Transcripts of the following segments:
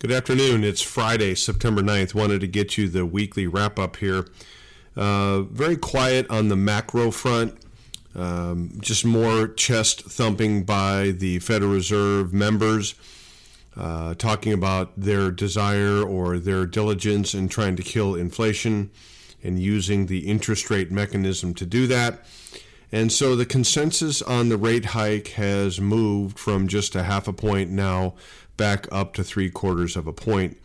Good afternoon. It's Friday, September 9th. Wanted to get you the weekly wrap up here. Uh, very quiet on the macro front. Um, just more chest thumping by the Federal Reserve members, uh, talking about their desire or their diligence in trying to kill inflation and using the interest rate mechanism to do that. And so the consensus on the rate hike has moved from just a half a point now back up to three quarters of a point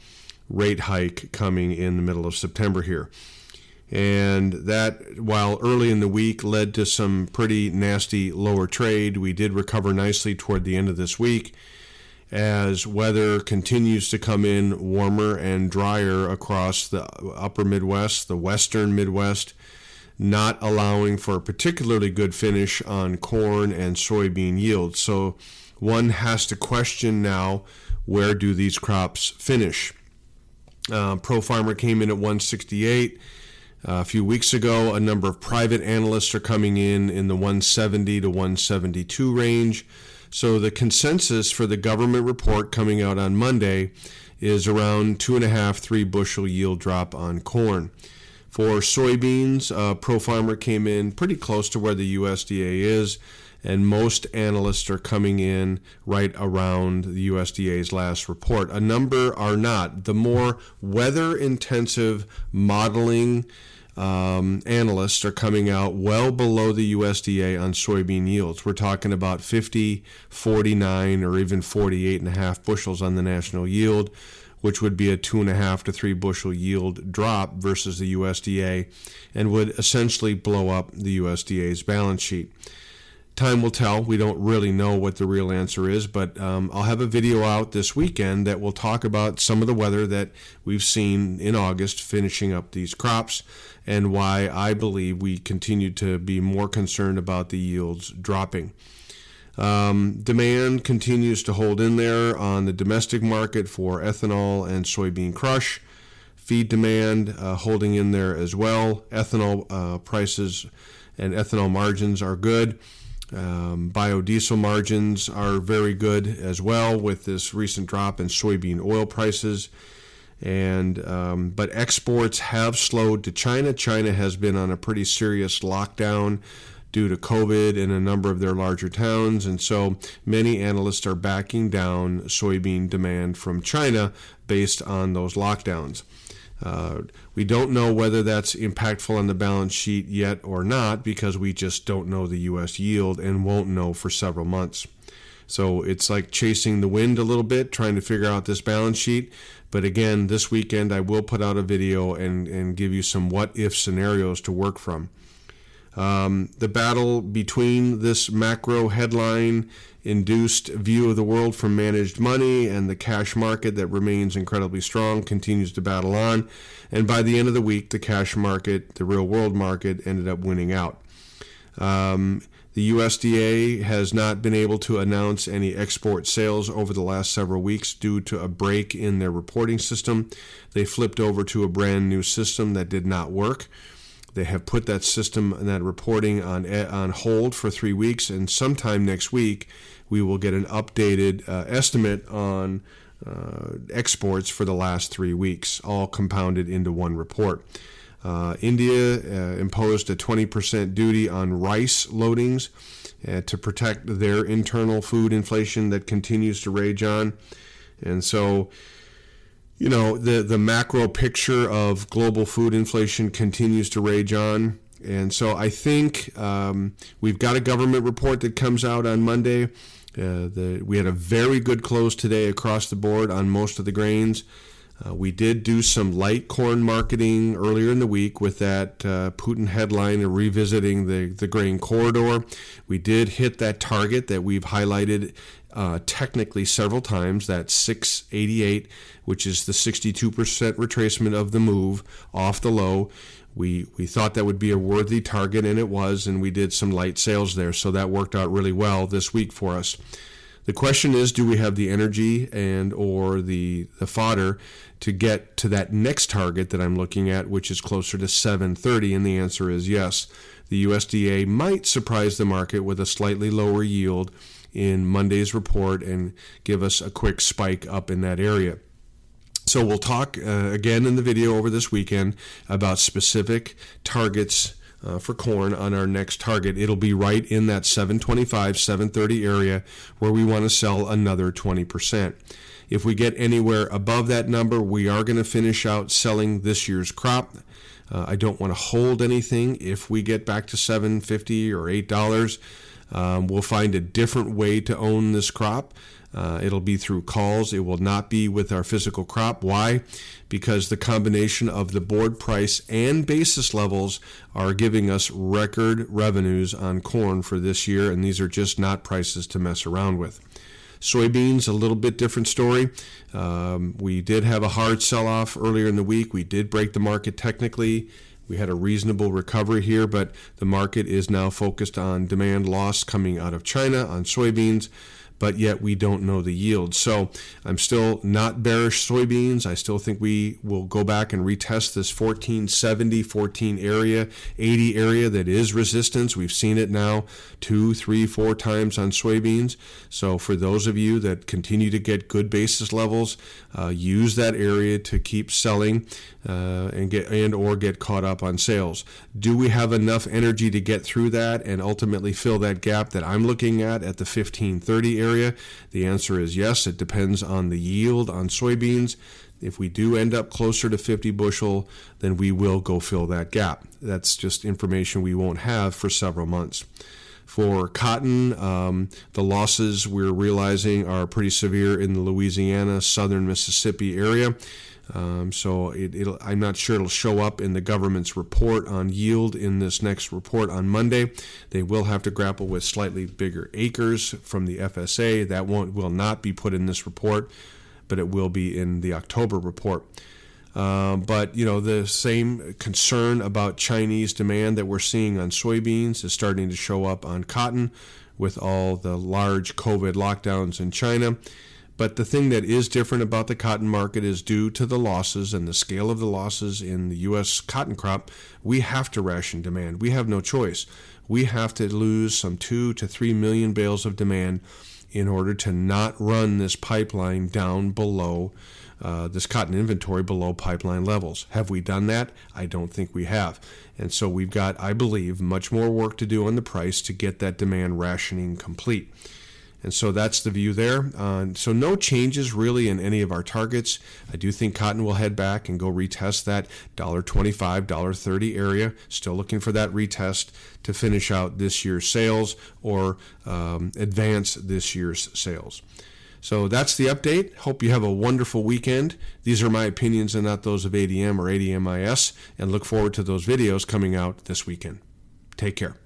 rate hike coming in the middle of September here. And that, while early in the week led to some pretty nasty lower trade, we did recover nicely toward the end of this week as weather continues to come in warmer and drier across the upper Midwest, the western Midwest, not allowing for a particularly good finish on corn and soybean yields. So one has to question now where do these crops finish? Uh, Pro Farmer came in at 168. Uh, a few weeks ago, a number of private analysts are coming in in the 170 to 172 range. So the consensus for the government report coming out on Monday is around two and a half, three bushel yield drop on corn. For soybeans, uh, Pro Farmer came in pretty close to where the USDA is and most analysts are coming in right around the USDA's last report. A number are not. The more weather intensive modeling um, analysts are coming out well below the USDA on soybean yields. We're talking about 50, 49, or even 48 and a half bushels on the national yield, which would be a two and a half to three bushel yield drop versus the USDA and would essentially blow up the USDA's balance sheet time will tell. We don't really know what the real answer is, but um, I'll have a video out this weekend that will talk about some of the weather that we've seen in August finishing up these crops and why I believe we continue to be more concerned about the yields dropping. Um, demand continues to hold in there on the domestic market for ethanol and soybean crush. Feed demand uh, holding in there as well. Ethanol uh, prices and ethanol margins are good. Um, biodiesel margins are very good as well with this recent drop in soybean oil prices. And um, but exports have slowed to China. China has been on a pretty serious lockdown due to COVID in a number of their larger towns, and so many analysts are backing down soybean demand from China based on those lockdowns. Uh, we don't know whether that's impactful on the balance sheet yet or not because we just don't know the U.S. yield and won't know for several months. So it's like chasing the wind a little bit, trying to figure out this balance sheet. But again, this weekend I will put out a video and, and give you some what if scenarios to work from. Um, the battle between this macro headline induced view of the world from managed money and the cash market that remains incredibly strong continues to battle on. And by the end of the week, the cash market, the real world market, ended up winning out. Um, the USDA has not been able to announce any export sales over the last several weeks due to a break in their reporting system. They flipped over to a brand new system that did not work. They have put that system and that reporting on on hold for three weeks, and sometime next week we will get an updated uh, estimate on uh, exports for the last three weeks, all compounded into one report. Uh, India uh, imposed a 20% duty on rice loadings uh, to protect their internal food inflation that continues to rage on, and so you know, the, the macro picture of global food inflation continues to rage on. And so I think um, we've got a government report that comes out on Monday. Uh, the, we had a very good close today across the board on most of the grains. Uh, we did do some light corn marketing earlier in the week with that uh, Putin headline revisiting the, the grain corridor. We did hit that target that we've highlighted uh, technically several times. That 688, which is the 62% retracement of the move off the low. We, we thought that would be a worthy target, and it was, and we did some light sales there. So that worked out really well this week for us. The question is, do we have the energy and or the the fodder to get to that next target that I'm looking at, which is closer to 730? And the answer is yes. The USDA might surprise the market with a slightly lower yield in Monday's report and give us a quick spike up in that area. So we'll talk uh, again in the video over this weekend about specific targets uh, for corn on our next target. It'll be right in that 725, 730 area where we want to sell another 20%. If we get anywhere above that number, we are going to finish out selling this year's crop. Uh, I don't want to hold anything. If we get back to 750 or $8, um, we'll find a different way to own this crop. Uh, it'll be through calls. It will not be with our physical crop. Why? Because the combination of the board price and basis levels are giving us record revenues on corn for this year, and these are just not prices to mess around with. Soybeans, a little bit different story. Um, we did have a hard sell off earlier in the week. We did break the market technically. We had a reasonable recovery here, but the market is now focused on demand loss coming out of China on soybeans but yet we don't know the yield. So I'm still not bearish soybeans. I still think we will go back and retest this 1470, 14 area, 80 area that is resistance. We've seen it now two, three, four times on soybeans. So for those of you that continue to get good basis levels, uh, use that area to keep selling uh, and get and or get caught up on sales. Do we have enough energy to get through that and ultimately fill that gap that I'm looking at at the 1530 area? The answer is yes. It depends on the yield on soybeans. If we do end up closer to 50 bushel, then we will go fill that gap. That's just information we won't have for several months. For cotton, um, the losses we're realizing are pretty severe in the Louisiana, southern Mississippi area. Um, so it, I'm not sure it'll show up in the government's report on yield in this next report on Monday. They will have to grapple with slightly bigger acres from the FSA. That won't will not be put in this report, but it will be in the October report. Um, but you know the same concern about Chinese demand that we're seeing on soybeans is starting to show up on cotton, with all the large COVID lockdowns in China. But the thing that is different about the cotton market is due to the losses and the scale of the losses in the U.S. cotton crop, we have to ration demand. We have no choice. We have to lose some two to three million bales of demand in order to not run this pipeline down below uh, this cotton inventory below pipeline levels. Have we done that? I don't think we have. And so we've got, I believe, much more work to do on the price to get that demand rationing complete. And so that's the view there. Uh, so no changes really in any of our targets. I do think cotton will head back and go retest that $1.25, $1.30 area. Still looking for that retest to finish out this year's sales or um, advance this year's sales. So that's the update. Hope you have a wonderful weekend. These are my opinions and not those of ADM or ADMIS, and look forward to those videos coming out this weekend. Take care.